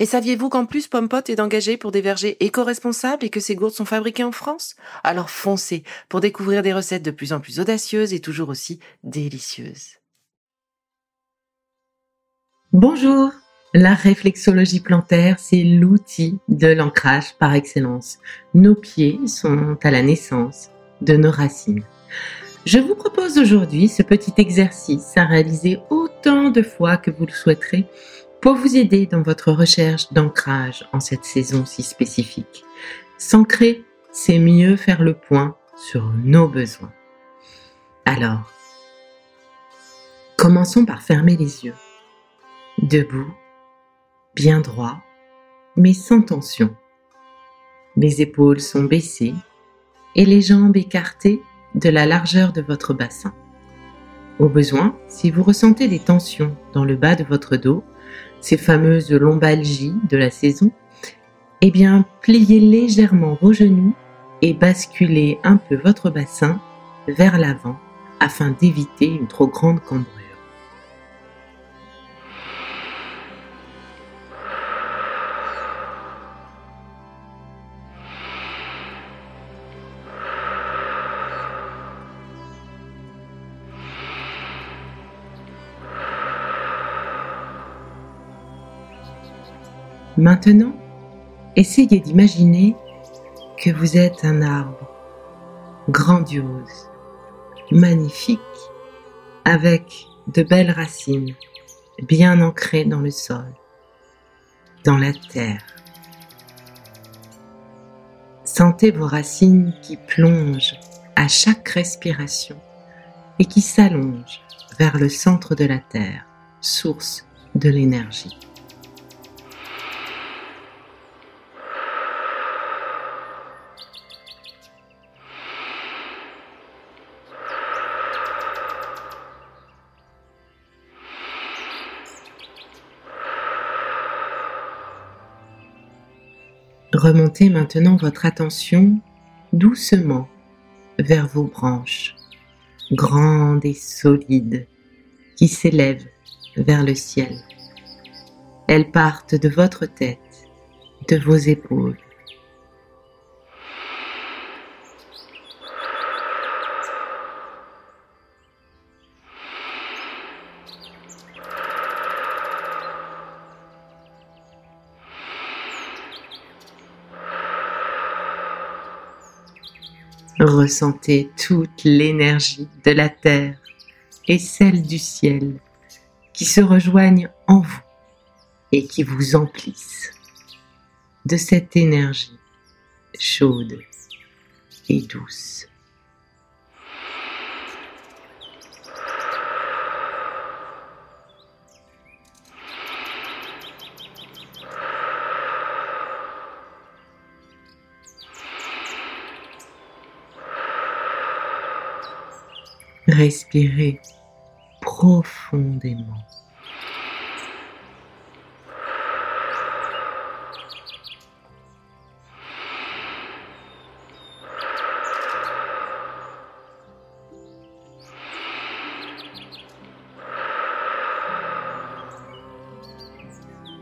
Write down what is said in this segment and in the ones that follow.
Et saviez-vous qu'en plus Pompot est engagé pour des vergers éco-responsables et que ces gourdes sont fabriquées en France? Alors foncez pour découvrir des recettes de plus en plus audacieuses et toujours aussi délicieuses. Bonjour La réflexologie plantaire, c'est l'outil de l'ancrage par excellence. Nos pieds sont à la naissance de nos racines. Je vous propose aujourd'hui ce petit exercice à réaliser autant de fois que vous le souhaiterez pour vous aider dans votre recherche d'ancrage en cette saison si spécifique. S'ancrer, c'est mieux faire le point sur nos besoins. Alors, commençons par fermer les yeux. Debout, bien droit, mais sans tension. Les épaules sont baissées et les jambes écartées de la largeur de votre bassin. Au besoin, si vous ressentez des tensions dans le bas de votre dos, ces fameuses lombalgies de la saison, eh bien, pliez légèrement vos genoux et basculez un peu votre bassin vers l'avant afin d'éviter une trop grande cambrure. Maintenant, essayez d'imaginer que vous êtes un arbre grandiose, magnifique, avec de belles racines bien ancrées dans le sol, dans la terre. Sentez vos racines qui plongent à chaque respiration et qui s'allongent vers le centre de la terre, source de l'énergie. Remontez maintenant votre attention doucement vers vos branches, grandes et solides, qui s'élèvent vers le ciel. Elles partent de votre tête, de vos épaules, Ressentez toute l'énergie de la terre et celle du ciel qui se rejoignent en vous et qui vous emplissent de cette énergie chaude et douce. Respirez profondément.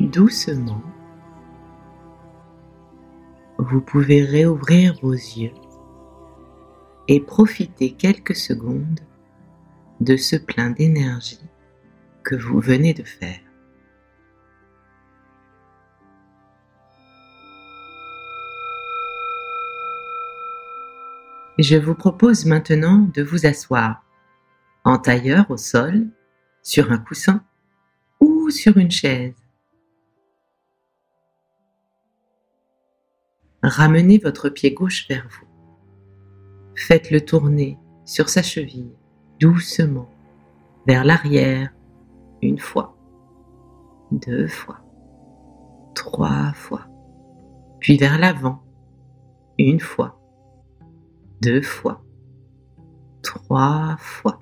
Doucement, vous pouvez réouvrir vos yeux et profiter quelques secondes de ce plein d'énergie que vous venez de faire. Je vous propose maintenant de vous asseoir en tailleur au sol, sur un coussin ou sur une chaise. Ramenez votre pied gauche vers vous. Faites-le tourner sur sa cheville, doucement, vers l'arrière, une fois, deux fois, trois fois, puis vers l'avant, une fois, deux fois, trois fois.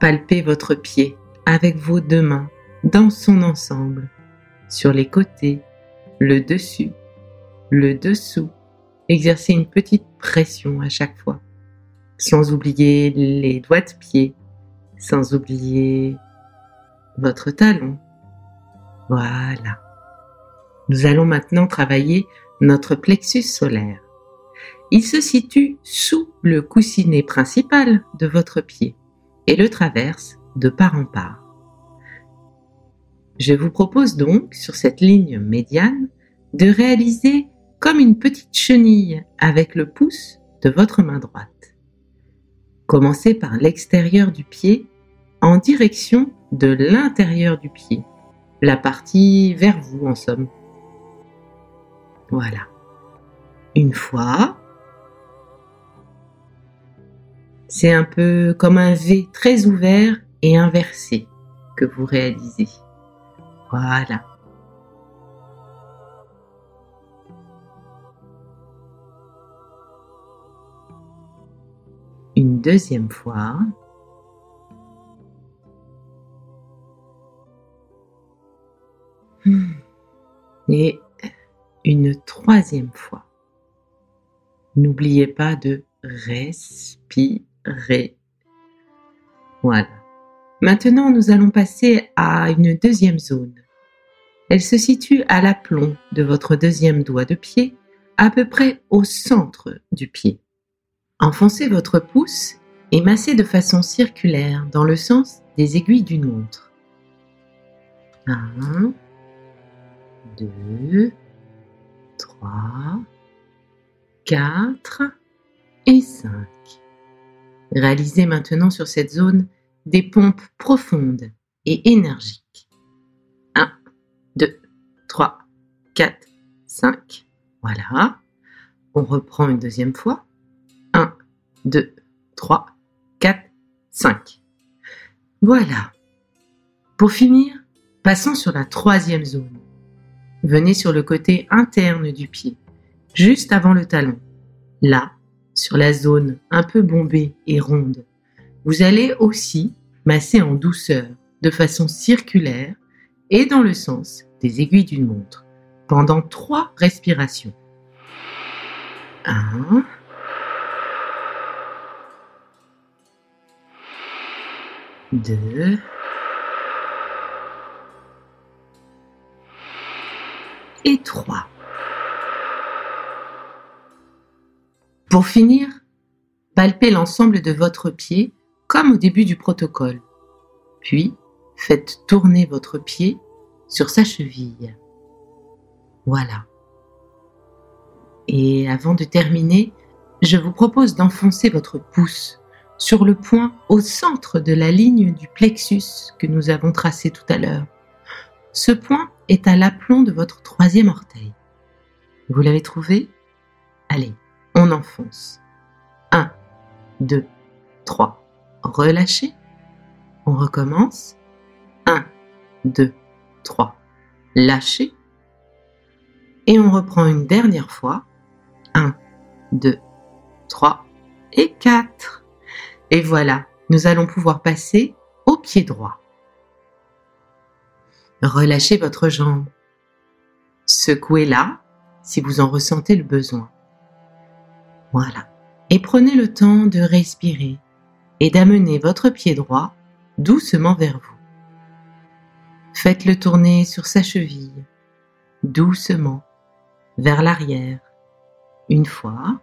Palpez votre pied avec vos deux mains dans son ensemble, sur les côtés, le dessus, le dessous. Exercez une petite pression à chaque fois, sans oublier les doigts de pied, sans oublier votre talon. Voilà. Nous allons maintenant travailler notre plexus solaire. Il se situe sous le coussinet principal de votre pied et le traverse de part en part. Je vous propose donc, sur cette ligne médiane, de réaliser comme une petite chenille avec le pouce de votre main droite. Commencez par l'extérieur du pied en direction de l'intérieur du pied, la partie vers vous en somme. Voilà. Une fois, c'est un peu comme un V très ouvert et inversé que vous réalisez. Voilà. Deuxième fois. Et une troisième fois. N'oubliez pas de respirer. Voilà. Maintenant, nous allons passer à une deuxième zone. Elle se situe à l'aplomb de votre deuxième doigt de pied, à peu près au centre du pied. Enfoncez votre pouce et massez de façon circulaire dans le sens des aiguilles d'une montre. 1, 2, 3, 4 et 5. Réalisez maintenant sur cette zone des pompes profondes et énergiques. 1, 2, 3, 4, 5. Voilà. On reprend une deuxième fois. 1, 2, 3, 4, 5. Voilà. Pour finir, passons sur la troisième zone. Venez sur le côté interne du pied, juste avant le talon. Là, sur la zone un peu bombée et ronde, vous allez aussi masser en douceur, de façon circulaire et dans le sens des aiguilles d'une montre, pendant trois respirations. 1, 2, et 3. Pour finir, palpez l'ensemble de votre pied comme au début du protocole. Puis, faites tourner votre pied sur sa cheville. Voilà. Et avant de terminer, je vous propose d'enfoncer votre pouce sur le point au centre de la ligne du plexus que nous avons tracé tout à l'heure. Ce point est à l'aplomb de votre troisième orteil. Vous l'avez trouvé? Allez, on enfonce. 1, 2, 3. Relâchez. On recommence. 1, 2, 3. Lâchez. Et on reprend une dernière fois. 1, 2, 3 et 4. Et voilà, nous allons pouvoir passer au pied droit. Relâchez votre jambe. Secouez-la si vous en ressentez le besoin. Voilà. Et prenez le temps de respirer et d'amener votre pied droit doucement vers vous. Faites-le tourner sur sa cheville, doucement, vers l'arrière, une fois,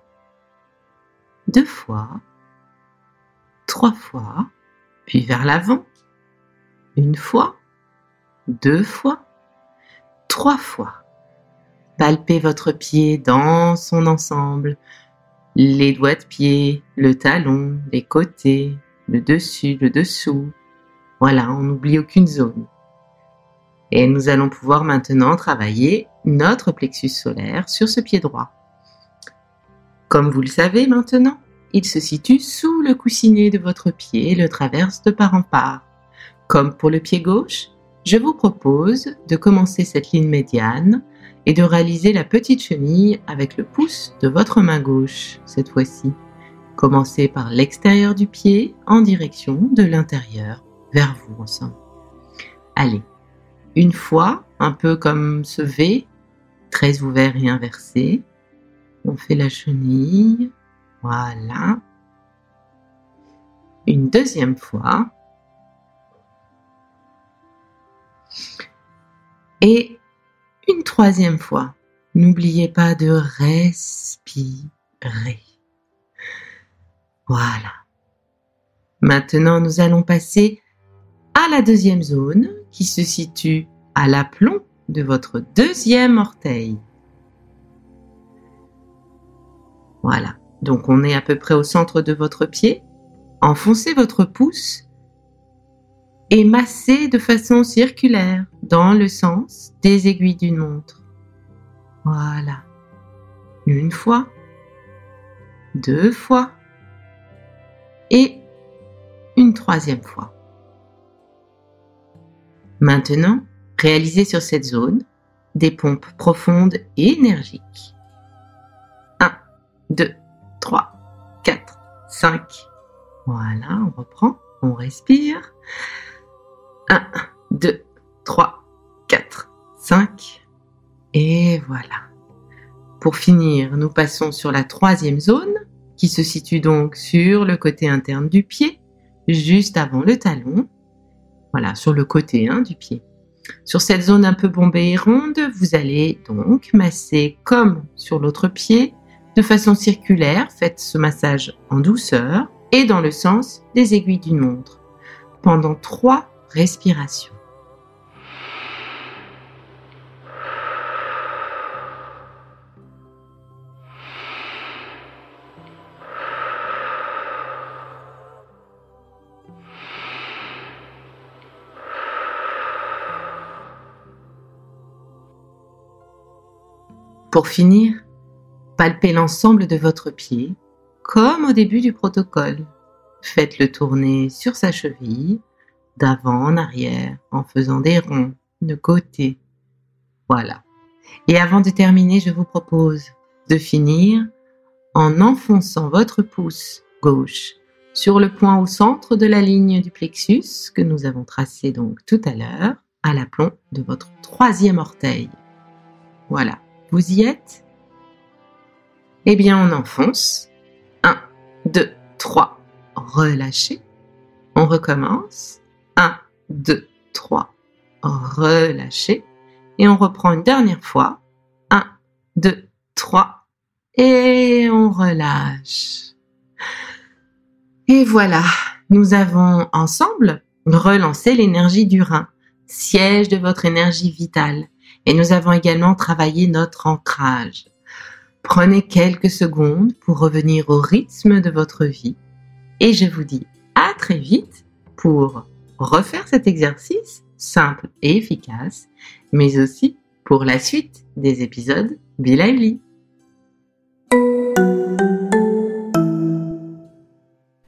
deux fois, fois, puis vers l'avant, une fois, deux fois, trois fois. Palpez votre pied dans son ensemble, les doigts de pied, le talon, les côtés, le dessus, le dessous. Voilà, on n'oublie aucune zone. Et nous allons pouvoir maintenant travailler notre plexus solaire sur ce pied droit. Comme vous le savez maintenant, il se situe sous le coussinet de votre pied et le traverse de part en part. Comme pour le pied gauche, je vous propose de commencer cette ligne médiane et de réaliser la petite chenille avec le pouce de votre main gauche cette fois-ci. Commencez par l'extérieur du pied en direction de l'intérieur vers vous ensemble. Allez, une fois, un peu comme ce V, très ouvert et inversé, on fait la chenille, voilà. Une deuxième fois. Et une troisième fois. N'oubliez pas de respirer. Voilà. Maintenant, nous allons passer à la deuxième zone qui se situe à l'aplomb de votre deuxième orteil. Voilà. Donc on est à peu près au centre de votre pied. Enfoncez votre pouce et massez de façon circulaire dans le sens des aiguilles d'une montre. Voilà. Une fois, deux fois et une troisième fois. Maintenant, réalisez sur cette zone des pompes profondes et énergiques. 1, 2, 3, 4, 5. Voilà, on reprend, on respire. 1, 2, 3, 4, 5. Et voilà. Pour finir, nous passons sur la troisième zone, qui se situe donc sur le côté interne du pied, juste avant le talon. Voilà, sur le côté hein, du pied. Sur cette zone un peu bombée et ronde, vous allez donc masser comme sur l'autre pied, de façon circulaire, faites ce massage en douceur et dans le sens des aiguilles d'une montre pendant trois respirations. Pour finir, palpez l'ensemble de votre pied, comme au début du protocole. Faites-le tourner sur sa cheville, d'avant en arrière, en faisant des ronds de côté. Voilà. Et avant de terminer, je vous propose de finir en enfonçant votre pouce gauche sur le point au centre de la ligne du plexus que nous avons tracé donc tout à l'heure, à l'aplomb de votre troisième orteil. Voilà. Vous y êtes? Eh bien, on enfonce. 1, 2, 3. Relâchez. On recommence. 1, 2, 3. Relâchez. Et on reprend une dernière fois. 1, 2, 3. Et on relâche. Et voilà, nous avons ensemble relancé l'énergie du rein, siège de votre énergie vitale. Et nous avons également travaillé notre ancrage. Prenez quelques secondes pour revenir au rythme de votre vie et je vous dis à très vite pour refaire cet exercice simple et efficace, mais aussi pour la suite des épisodes Be Lively.